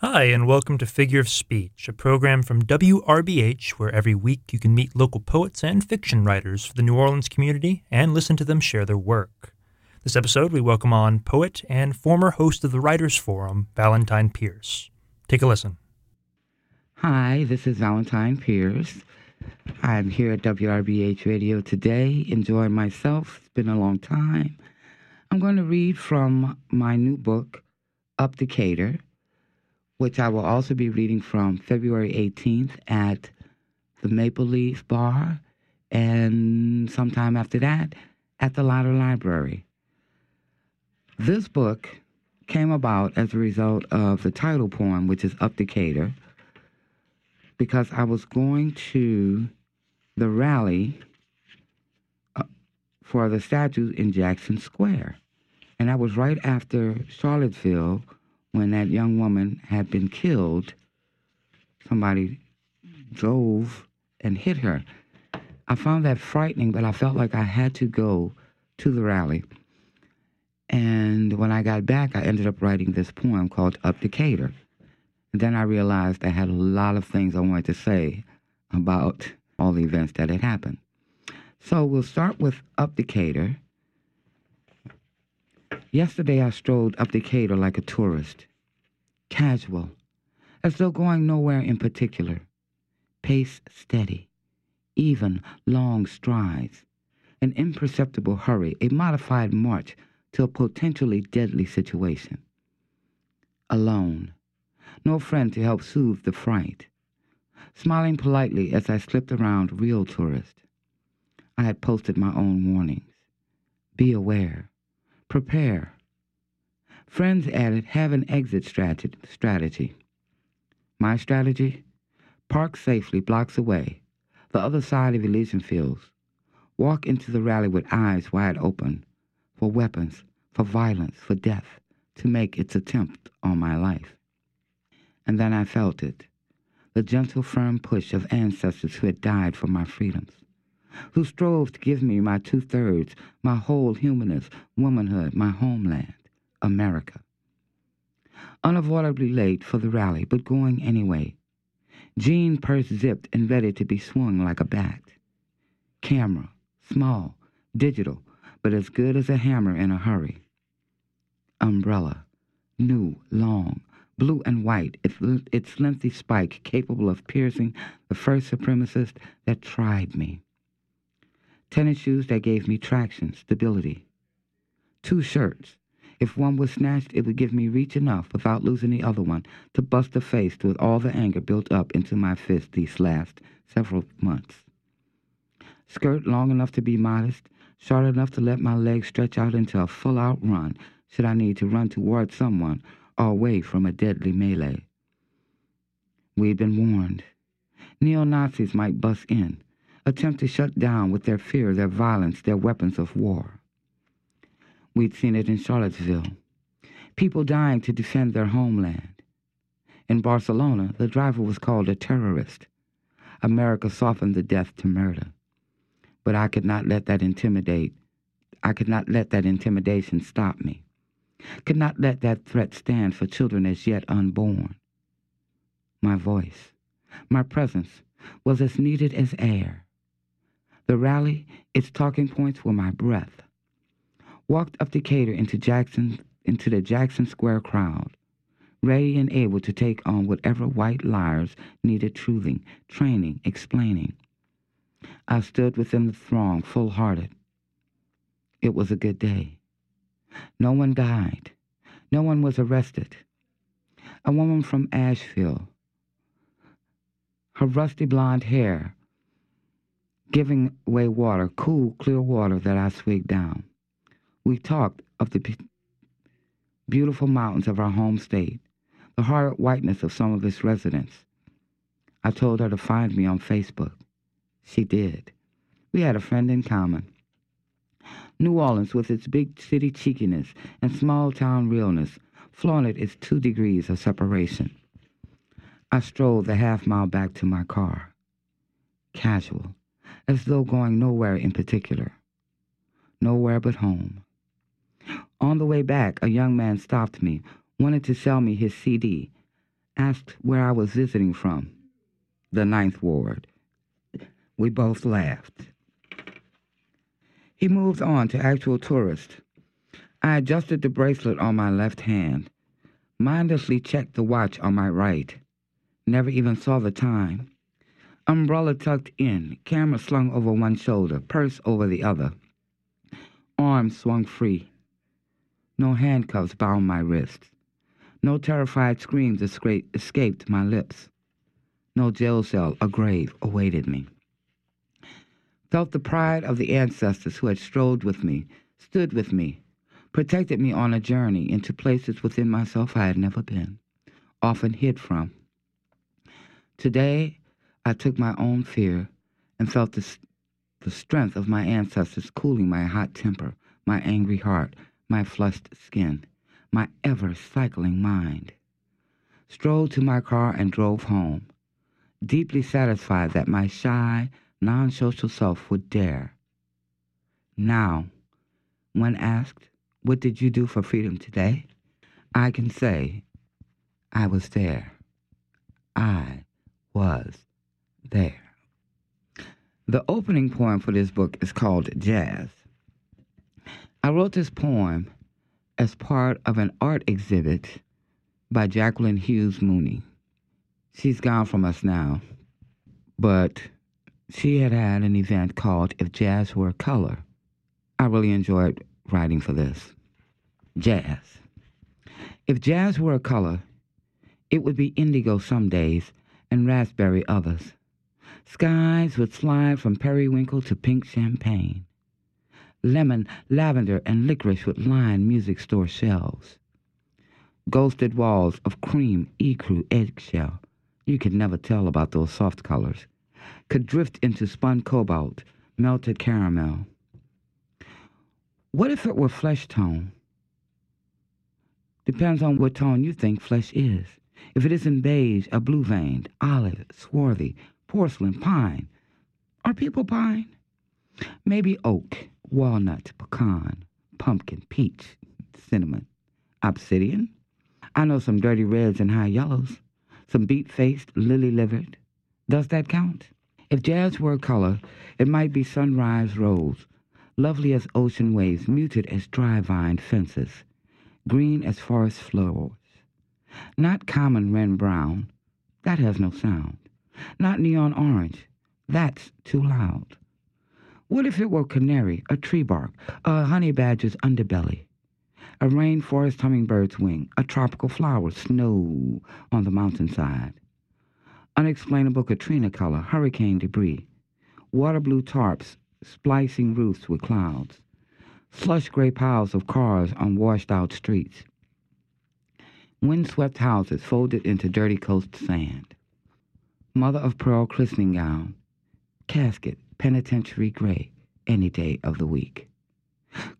Hi, and welcome to Figure of Speech, a program from WRBH where every week you can meet local poets and fiction writers for the New Orleans community and listen to them share their work. This episode, we welcome on poet and former host of the Writers Forum, Valentine Pierce. Take a listen. Hi, this is Valentine Pierce. I'm here at WRBH Radio today, enjoying myself. It's been a long time. I'm going to read from my new book, Up Decatur which I will also be reading from February 18th at the Maple Leaf Bar, and sometime after that at the Latter Library. This book came about as a result of the title poem, which is Up Decatur, because I was going to the rally uh, for the statue in Jackson Square. And that was right after Charlottesville when that young woman had been killed, somebody drove and hit her. I found that frightening, but I felt like I had to go to the rally. And when I got back, I ended up writing this poem called Up Decatur. And then I realized I had a lot of things I wanted to say about all the events that had happened. So we'll start with Up Decatur Yesterday I strolled up Decatur like a tourist, casual, as though going nowhere in particular, pace steady, even long strides, an imperceptible hurry, a modified march to a potentially deadly situation. Alone, no friend to help soothe the fright, smiling politely as I slipped around real tourists. I had posted my own warnings. Be aware prepare. Friends added, have an exit strategy. My strategy? Park safely blocks away, the other side of Elysian Fields. Walk into the rally with eyes wide open for weapons, for violence, for death, to make its attempt on my life. And then I felt it, the gentle, firm push of ancestors who had died for my freedoms who strove to give me my two thirds, my whole humanness, womanhood, my homeland, America. Unavoidably late for the rally, but going anyway. Jean purse zipped and ready to be swung like a bat. Camera, small, digital, but as good as a hammer in a hurry. Umbrella, new, long, blue and white, its, its lengthy spike capable of piercing the first supremacist that tried me tennis shoes that gave me traction, stability. Two shirts. If one was snatched, it would give me reach enough without losing the other one to bust a face with all the anger built up into my fist these last several months. Skirt long enough to be modest, short enough to let my legs stretch out into a full out run should I need to run toward someone or away from a deadly melee. We'd been warned. Neo Nazis might bust in attempt to shut down with their fear, their violence, their weapons of war. We'd seen it in Charlottesville. People dying to defend their homeland. In Barcelona, the driver was called a terrorist. America softened the death to murder. But I could not let that intimidate. I could not let that intimidation stop me. Could not let that threat stand for children as yet unborn. My voice, my presence, was as needed as air. The rally, its talking points were my breath. Walked up Decatur into Jackson into the Jackson Square crowd, ready and able to take on whatever white liars needed truthing, training, explaining. I stood within the throng full hearted. It was a good day. No one died. No one was arrested. A woman from Asheville, her rusty blonde hair giving away water, cool, clear water that I swigged down. We talked of the beautiful mountains of our home state, the hard whiteness of some of its residents. I told her to find me on Facebook. She did. We had a friend in common. New Orleans, with its big city cheekiness and small town realness, flaunted its two degrees of separation. I strolled the half mile back to my car. Casual, as though going nowhere in particular. Nowhere but home. On the way back, a young man stopped me, wanted to sell me his CD, asked where I was visiting from. The Ninth Ward. We both laughed. He moved on to actual tourists. I adjusted the bracelet on my left hand, mindlessly checked the watch on my right, never even saw the time. Umbrella tucked in, camera slung over one shoulder, purse over the other. Arms swung free. No handcuffs bound my wrists. No terrified screams escaped my lips. No jail cell or grave awaited me. Felt the pride of the ancestors who had strolled with me, stood with me, protected me on a journey into places within myself I had never been, often hid from. Today, I took my own fear and felt the, the strength of my ancestors cooling my hot temper, my angry heart, my flushed skin my ever cycling mind. Strolled to my car and drove home, deeply satisfied that my shy, non social self would dare. Now, when asked, What did you do for freedom today? I can say, I was there. I was there. The opening poem for this book is called Jazz. I wrote this poem as part of an art exhibit by Jacqueline Hughes Mooney. She's gone from us now, but she had had an event called If Jazz Were Color. I really enjoyed writing for this. Jazz. If jazz were a color, it would be indigo some days and raspberry others. Skies would slide from periwinkle to pink champagne lemon, lavender, and licorice would line music store shelves. Ghosted walls of cream, ecru, eggshell. You could never tell about those soft colors. Could drift into spun cobalt, melted caramel. What if it were flesh tone? Depends on what tone you think flesh is. If it isn't beige, a blue veined, olive, swarthy, porcelain, pine. Are people pine? Maybe oak, walnut, pecan, pumpkin, peach, cinnamon, obsidian. I know some dirty reds and high yellows, some beet faced, lily livered. Does that count? If jazz were a color, it might be sunrise rose, lovely as ocean waves, muted as dry vine fences, green as forest flowers. Not common wren brown, that has no sound. Not neon orange, that's too loud. What if it were canary, a tree bark, a honey badger's underbelly, a rainforest hummingbird's wing, a tropical flower, snow on the mountainside, unexplainable Katrina color, hurricane debris, water blue tarps splicing roofs with clouds, slush gray piles of cars on washed out streets, windswept houses folded into dirty coast sand, mother of pearl christening gown, casket penitentiary gray any day of the week.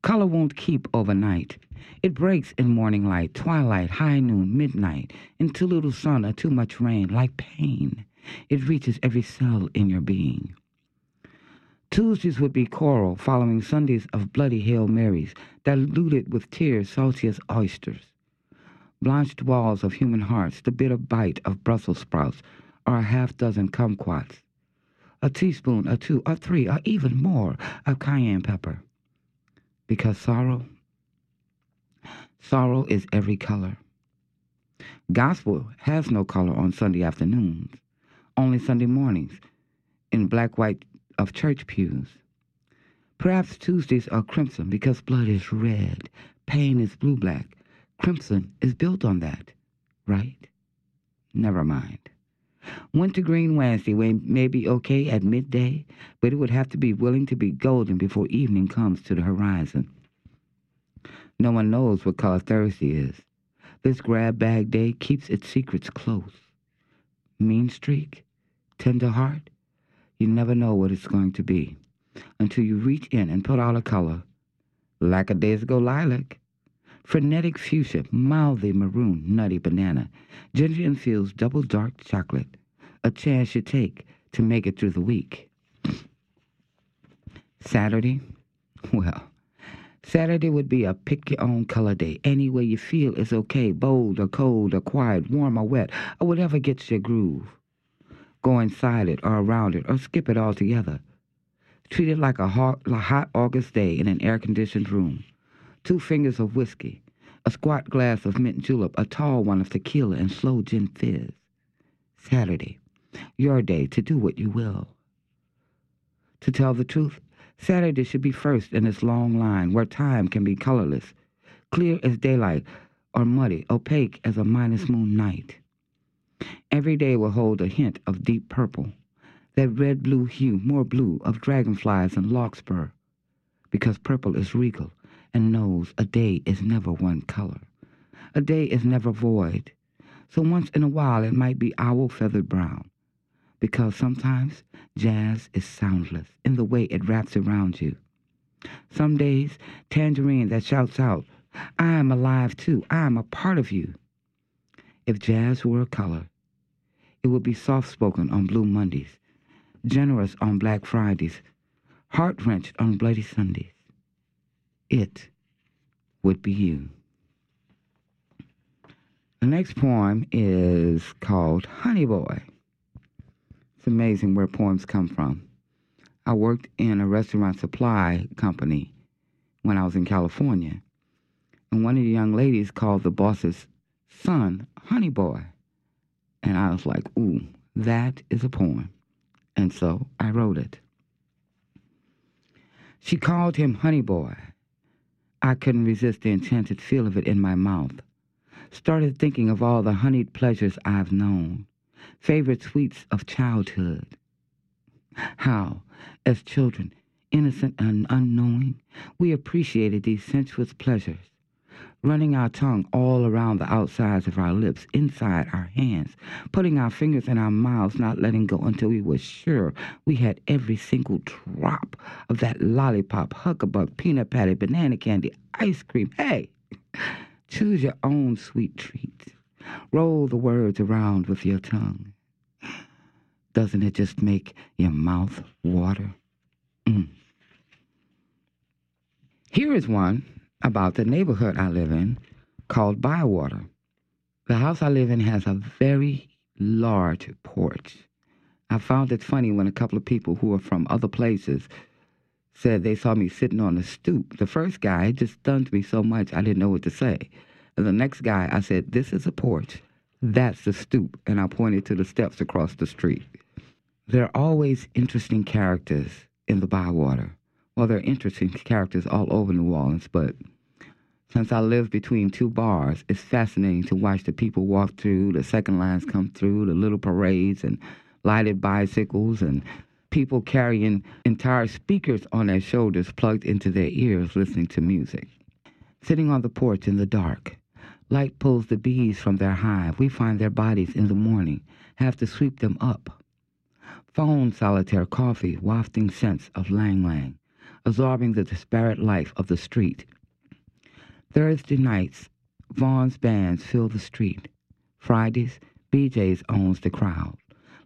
Color won't keep overnight. It breaks in morning light, twilight, high noon, midnight, in too little sun or too much rain, like pain. It reaches every cell in your being. Tuesdays would be coral, following Sundays of bloody Hail Marys, diluted with tears salty as oysters. Blanched walls of human hearts, the bitter bite of Brussels sprouts, or a half dozen kumquats a teaspoon, or two, or three, or even more of cayenne pepper. Because sorrow, sorrow is every color. Gospel has no color on Sunday afternoons, only Sunday mornings in black white of church pews. Perhaps Tuesdays are crimson because blood is red, pain is blue black. Crimson is built on that, right? Never mind. Wintergreen Wednesday may be okay at midday, but it would have to be willing to be golden before evening comes to the horizon. No one knows what color Thursday is. This grab bag day keeps its secrets close. Mean streak, tender heart, you never know what it's going to be until you reach in and put out a color. Lackadaisical lilac, frenetic fuchsia, mouthy maroon, nutty banana, ginger infused double dark chocolate, a chance you take to make it through the week. Saturday? Well, Saturday would be a pick your own color day. Any way you feel is okay. Bold or cold or quiet, warm or wet, or whatever gets your groove. Go inside it or around it or skip it altogether. Treat it like a hot, hot August day in an air conditioned room. Two fingers of whiskey, a squat glass of mint julep, a tall one of tequila, and slow gin fizz. Saturday, your day to do what you will. To tell the truth, Saturday should be first in this long line where time can be colorless, clear as daylight, or muddy, opaque as a minus moon night. Every day will hold a hint of deep purple, that red blue hue, more blue, of dragonflies and larkspur, because purple is regal and knows a day is never one color. A day is never void. So once in a while it might be owl feathered brown, because sometimes jazz is soundless in the way it wraps around you. Some days, tangerine that shouts out, I am alive too, I am a part of you. If jazz were a color, it would be soft spoken on Blue Mondays, generous on Black Fridays, heart wrenched on Bloody Sundays. It would be you. The next poem is called Honey Boy. Amazing where poems come from. I worked in a restaurant supply company when I was in California, and one of the young ladies called the boss's son Honey Boy. And I was like, ooh, that is a poem. And so I wrote it. She called him Honey Boy. I couldn't resist the enchanted feel of it in my mouth. Started thinking of all the honeyed pleasures I've known, favorite sweets of childhood. How, as children, innocent and unknowing, we appreciated these sensuous pleasures running our tongue all around the outsides of our lips, inside our hands, putting our fingers in our mouths, not letting go until we were sure we had every single drop of that lollipop, hucklebuck, peanut patty, banana candy, ice cream. Hey, choose your own sweet treat. Roll the words around with your tongue. Doesn't it just make your mouth water? Mm. Here is one about the neighborhood I live in called Bywater. The house I live in has a very large porch. I found it funny when a couple of people who were from other places said they saw me sitting on the stoop. The first guy just stunned me so much I didn't know what to say. The next guy, I said, This is a porch. That's the stoop. And I pointed to the steps across the street. There are always interesting characters in the Bywater. Well, there are interesting characters all over New Orleans, but since I live between two bars, it's fascinating to watch the people walk through, the second lines come through, the little parades and lighted bicycles and people carrying entire speakers on their shoulders plugged into their ears listening to music. Sitting on the porch in the dark, light pulls the bees from their hive. We find their bodies in the morning, have to sweep them up. Phone solitaire coffee, wafting scents of ylang ylang absorbing the disparate life of the street. Thursday nights, Vaughan's bands fill the street. Fridays, BJ's owns the crowd.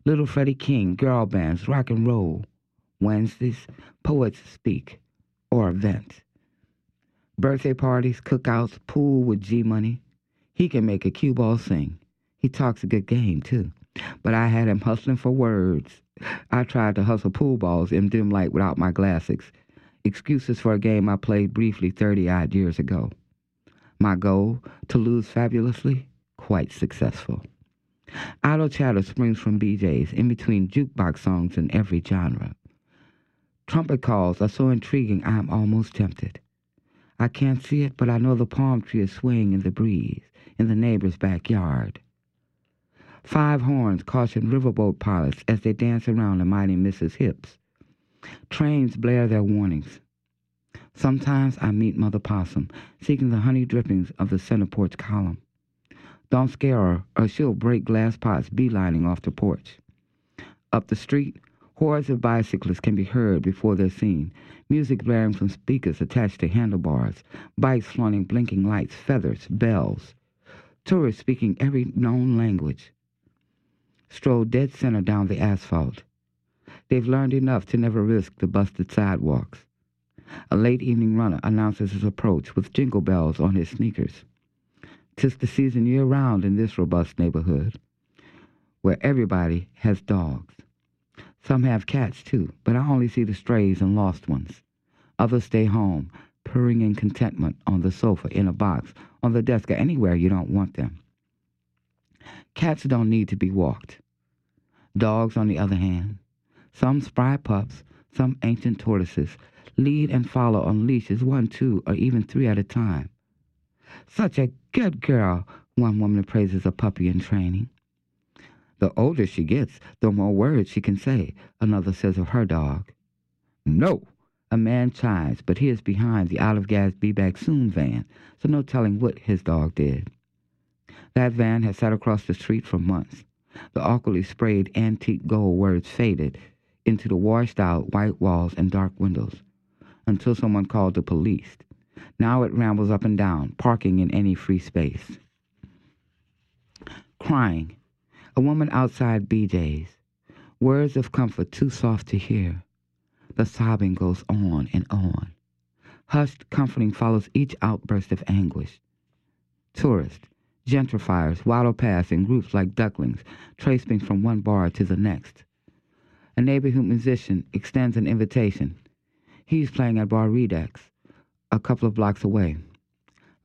Little Freddie King, girl bands, rock and roll. Wednesdays, poets speak or event. Birthday parties, cookouts, pool with G Money. He can make a cue ball sing. He talks a good game, too. But I had him hustling for words. I tried to hustle pool balls in dim light without my glasses excuses for a game I played briefly 30 odd years ago. My goal, to lose fabulously, quite successful. Idle chatter springs from BJ's in between jukebox songs in every genre. Trumpet calls are so intriguing I am almost tempted. I can't see it, but I know the palm tree is swaying in the breeze in the neighbor's backyard. Five horns caution riverboat pilots as they dance around the mighty Mississip. Trains blare their warnings. Sometimes I meet Mother Possum, seeking the honey drippings of the center porch column. Don't scare her, or she'll break glass pots beelining off the porch. Up the street, hordes of bicyclists can be heard before they're seen, music blaring from speakers attached to handlebars, bikes flaunting blinking lights, feathers, bells. Tourists speaking every known language. Stroll dead center down the asphalt. They've learned enough to never risk the busted sidewalks. A late evening runner announces his approach with jingle bells on his sneakers. Tis the season year round in this robust neighborhood, where everybody has dogs. Some have cats too, but I only see the strays and lost ones. Others stay home, purring in contentment on the sofa, in a box, on the desk, or anywhere you don't want them. Cats don't need to be walked. Dogs, on the other hand, some spry pups, some ancient tortoises, lead and follow on leashes, one, two, or even three at a time. Such a good girl, one woman praises a puppy in training. The older she gets, the more words she can say, another says of her dog. No, a man chides, but he is behind the of gas be back soon van, so no telling what his dog did. That van has sat across the street for months. The awkwardly sprayed antique gold words faded into the washed out white walls and dark windows until someone called the police. Now it rambles up and down, parking in any free space. Crying. A woman outside BJ's. Words of comfort too soft to hear. The sobbing goes on and on. Hushed comforting follows each outburst of anguish. Tourists, gentrifiers waddle past in groups like ducklings, tracing from one bar to the next. A neighborhood musician extends an invitation. He's playing at Bar Redux, a couple of blocks away.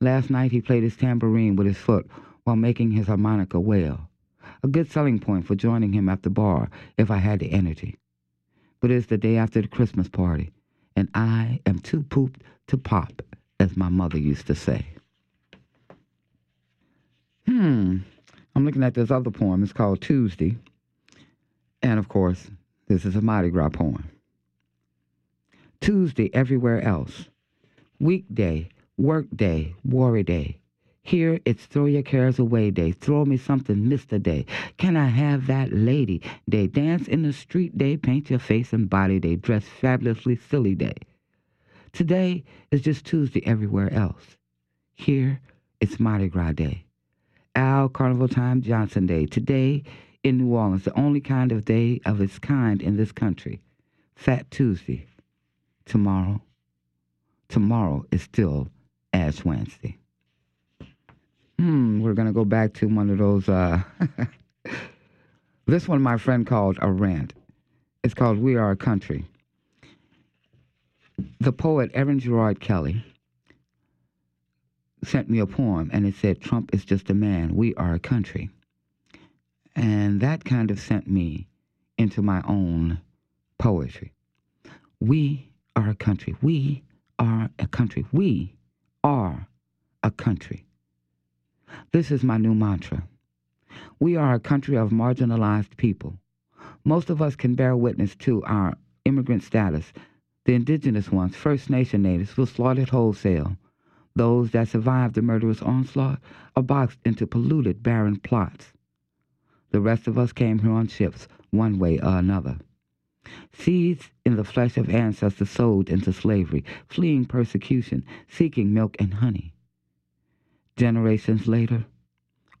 Last night he played his tambourine with his foot while making his harmonica wail. A good selling point for joining him at the bar if I had the energy. But it's the day after the Christmas party, and I am too pooped to pop, as my mother used to say. Hmm. I'm looking at this other poem. It's called Tuesday. And of course, this is a Mardi Gras poem. Tuesday everywhere else. Weekday, workday, worry day. Here it's throw your cares away day. Throw me something, Mr. Day. Can I have that lady day? Dance in the street day, paint your face and body day, dress fabulously silly day. Today is just Tuesday everywhere else. Here it's Mardi Gras day. Al Carnival Time Johnson Day. Today in New Orleans, the only kind of day of its kind in this country. Fat Tuesday. Tomorrow. Tomorrow is still Ash Wednesday. Hmm, we're going to go back to one of those. Uh, this one my friend called a rant. It's called We Are a Country. The poet Erin Gerard Kelly sent me a poem and it said, Trump is just a man, we are a country. And that kind of sent me into my own poetry. We are a country. We are a country. We are a country. This is my new mantra. We are a country of marginalized people. Most of us can bear witness to our immigrant status. The indigenous ones, First Nation natives, were slaughtered wholesale. Those that survived the murderous onslaught are boxed into polluted, barren plots. The rest of us came here on ships, one way or another. Seeds in the flesh of ancestors sold into slavery, fleeing persecution, seeking milk and honey. Generations later,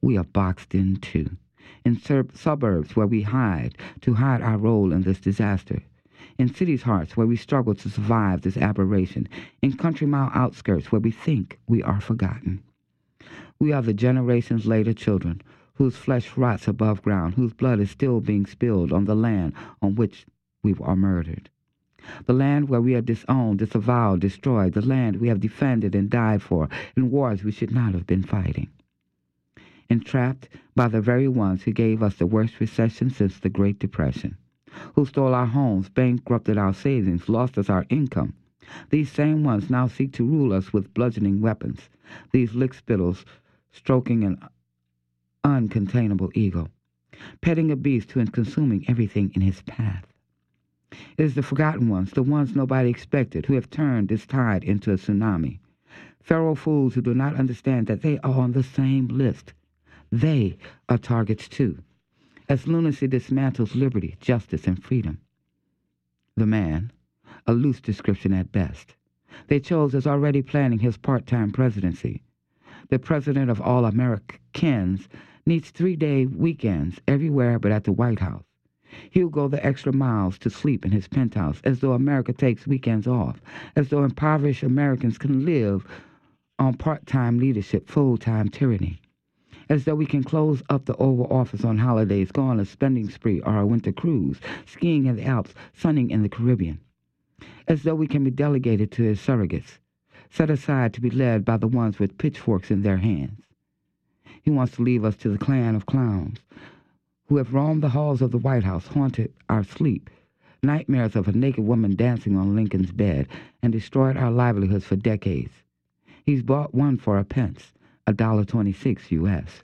we are boxed in too, in suburbs where we hide to hide our role in this disaster in cities' hearts where we struggle to survive this aberration, in country mile outskirts where we think we are forgotten. We are the generations later children whose flesh rots above ground, whose blood is still being spilled on the land on which we are murdered. The land where we are disowned, disavowed, destroyed, the land we have defended and died for in wars we should not have been fighting. Entrapped by the very ones who gave us the worst recession since the Great Depression who stole our homes, bankrupted our savings, lost us our income. These same ones now seek to rule us with bludgeoning weapons, these lickspittles stroking an uncontainable ego, petting a beast who is consuming everything in his path. It is the forgotten ones, the ones nobody expected, who have turned this tide into a tsunami. Feral fools who do not understand that they are on the same list. They are targets too as lunacy dismantles liberty, justice, and freedom. The man, a loose description at best, they chose as already planning his part time presidency. The president of all Americans needs three day weekends everywhere but at the White House. He'll go the extra miles to sleep in his penthouse, as though America takes weekends off, as though impoverished Americans can live on part time leadership, full time tyranny, as though we can close up the Oval Office on holidays, go on a spending spree or a winter cruise, skiing in the Alps, sunning in the Caribbean, as though we can be delegated to his surrogates, set aside to be led by the ones with pitchforks in their hands. He wants to leave us to the clan of clowns who have roamed the halls of the White House, haunted our sleep, nightmares of a naked woman dancing on Lincoln's bed, and destroyed our livelihoods for decades. He's bought one for a pence, a dollar twenty-six U.S.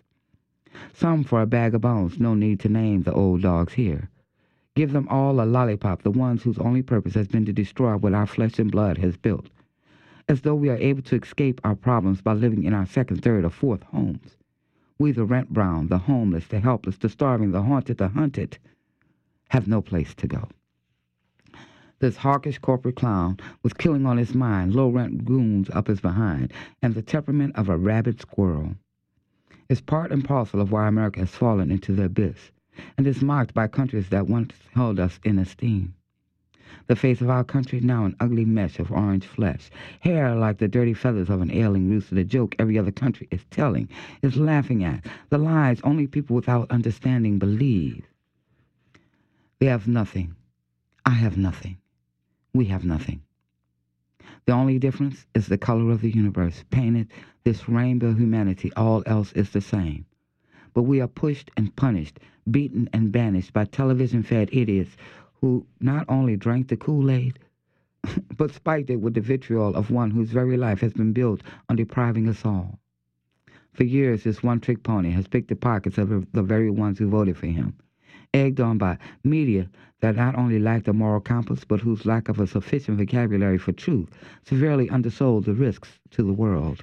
Some for a bag of bones, no need to name the old dogs here. Give them all a lollipop, the ones whose only purpose has been to destroy what our flesh and blood has built, as though we are able to escape our problems by living in our second, third, or fourth homes. We, the rent brown, the homeless, the helpless, the starving, the haunted, the hunted, have no place to go. This hawkish corporate clown with killing on his mind, low rent goons up his behind, and the temperament of a rabid squirrel is part and parcel of why America has fallen into the abyss and is mocked by countries that once held us in esteem. The face of our country now an ugly mesh of orange flesh, hair like the dirty feathers of an ailing rooster, the joke every other country is telling, is laughing at, the lies only people without understanding believe. They have nothing. I have nothing. We have nothing. The only difference is the color of the universe, painted this rainbow humanity, all else is the same. But we are pushed and punished, beaten and banished by television fed idiots who not only drank the Kool Aid, but spiked it with the vitriol of one whose very life has been built on depriving us all. For years, this one trick pony has picked the pockets of the very ones who voted for him, egged on by media that not only lacked a moral compass, but whose lack of a sufficient vocabulary for truth severely undersold the risks to the world.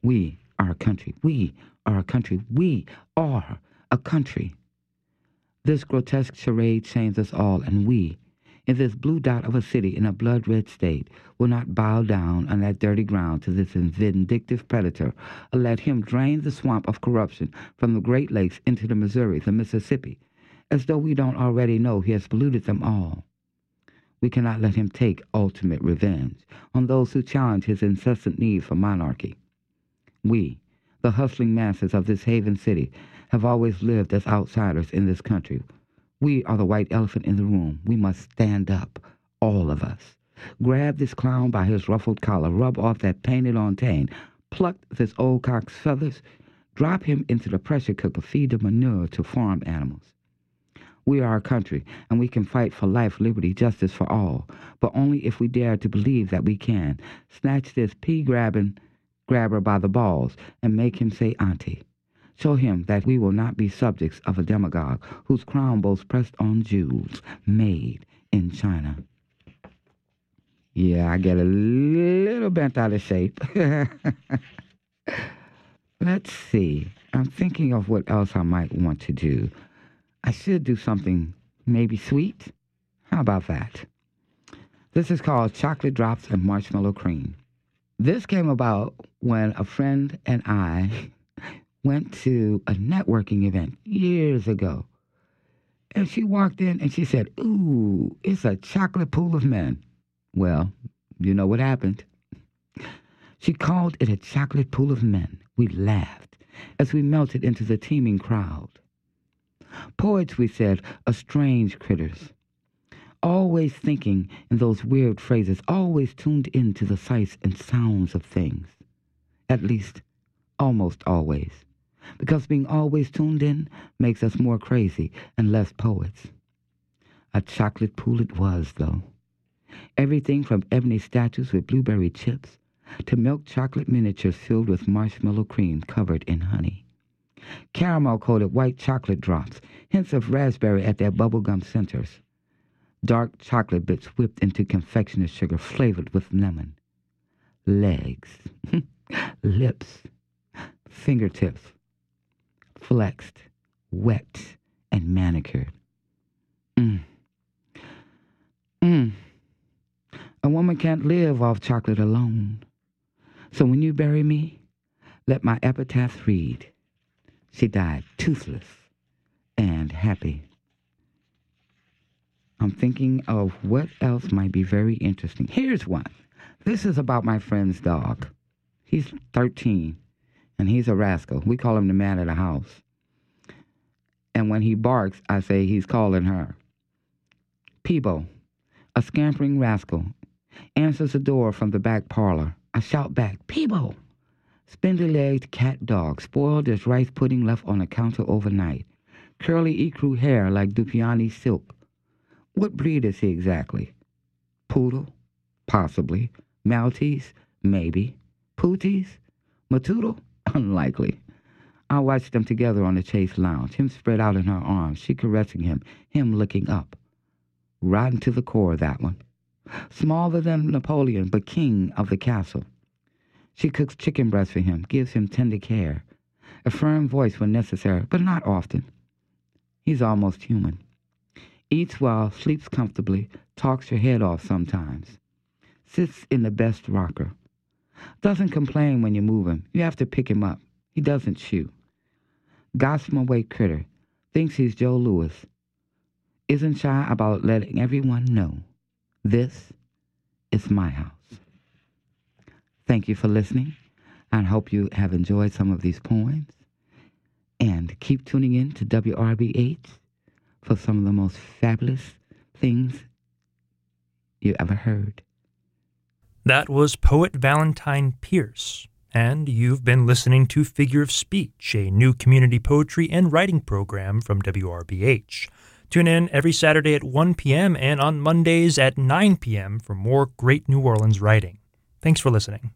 We are a country. We are a country. We are a country. This grotesque charade shames us all, and we, in this blue dot of a city in a blood red state, will not bow down on that dirty ground to this vindictive predator, or let him drain the swamp of corruption from the Great Lakes into the Missouri, the Mississippi, as though we don't already know he has polluted them all. We cannot let him take ultimate revenge on those who challenge his incessant need for monarchy. We, the hustling masses of this haven city, have always lived as outsiders in this country. We are the white elephant in the room. We must stand up, all of us. Grab this clown by his ruffled collar, rub off that painted on tan, pluck this old cock's feathers, drop him into the pressure cooker, feed the manure to farm animals. We are a country, and we can fight for life, liberty, justice for all, but only if we dare to believe that we can. Snatch this pea grabbing grabber by the balls and make him say auntie. Show him that we will not be subjects of a demagogue whose crown boasts pressed on jewels made in China. Yeah, I get a little bent out of shape. Let's see. I'm thinking of what else I might want to do. I should do something maybe sweet. How about that? This is called Chocolate Drops and Marshmallow Cream. This came about when a friend and I went to a networking event years ago. And she walked in and she said, Ooh, it's a chocolate pool of men. Well, you know what happened. She called it a chocolate pool of men. We laughed as we melted into the teeming crowd. Poets, we said, are strange critters. Always thinking in those weird phrases, always tuned in to the sights and sounds of things. At least, almost always because being always tuned in makes us more crazy and less poets. A chocolate pool it was, though. Everything from ebony statues with blueberry chips to milk chocolate miniatures filled with marshmallow cream covered in honey. Caramel coated white chocolate drops, hints of raspberry at their bubblegum centers. Dark chocolate bits whipped into confectioner's sugar flavored with lemon. Legs, lips, fingertips, flexed, wet, and manicured. Mm. Mm. A woman can't live off chocolate alone. So when you bury me, let my epitaph read, she died toothless and happy. I'm thinking of what else might be very interesting. Here's one. This is about my friend's dog. He's 13, and he's a rascal. We call him the man of the house. And when he barks, I say he's calling her. Peebo, a scampering rascal, answers the door from the back parlor. I shout back, Peebo! Spindly legged cat dog, spoiled as rice pudding left on the counter overnight. Curly ecru hair like Dupioni silk. What breed is he exactly? Poodle? Possibly. Maltese? Maybe. Pooties? Matoodle? Unlikely. I watched them together on the chase lounge, him spread out in her arms, she caressing him, him looking up. Rotten to the core, that one. Smaller than Napoleon, but king of the castle. She cooks chicken breast for him, gives him tender care, a firm voice when necessary, but not often. He's almost human. Eats well, sleeps comfortably, talks your head off sometimes. Sits in the best rocker. Doesn't complain when you move him. You have to pick him up. He doesn't chew. Gossamer away critter. Thinks he's Joe Louis. Isn't shy about letting everyone know. This is my house. Thank you for listening. I hope you have enjoyed some of these poems. And keep tuning in to WRBH for some of the most fabulous things you ever heard. That was poet Valentine Pierce, and you've been listening to Figure of Speech, a new community poetry and writing program from WRBH. Tune in every Saturday at 1 p.m. and on Mondays at 9 p.m. for more great New Orleans writing. Thanks for listening.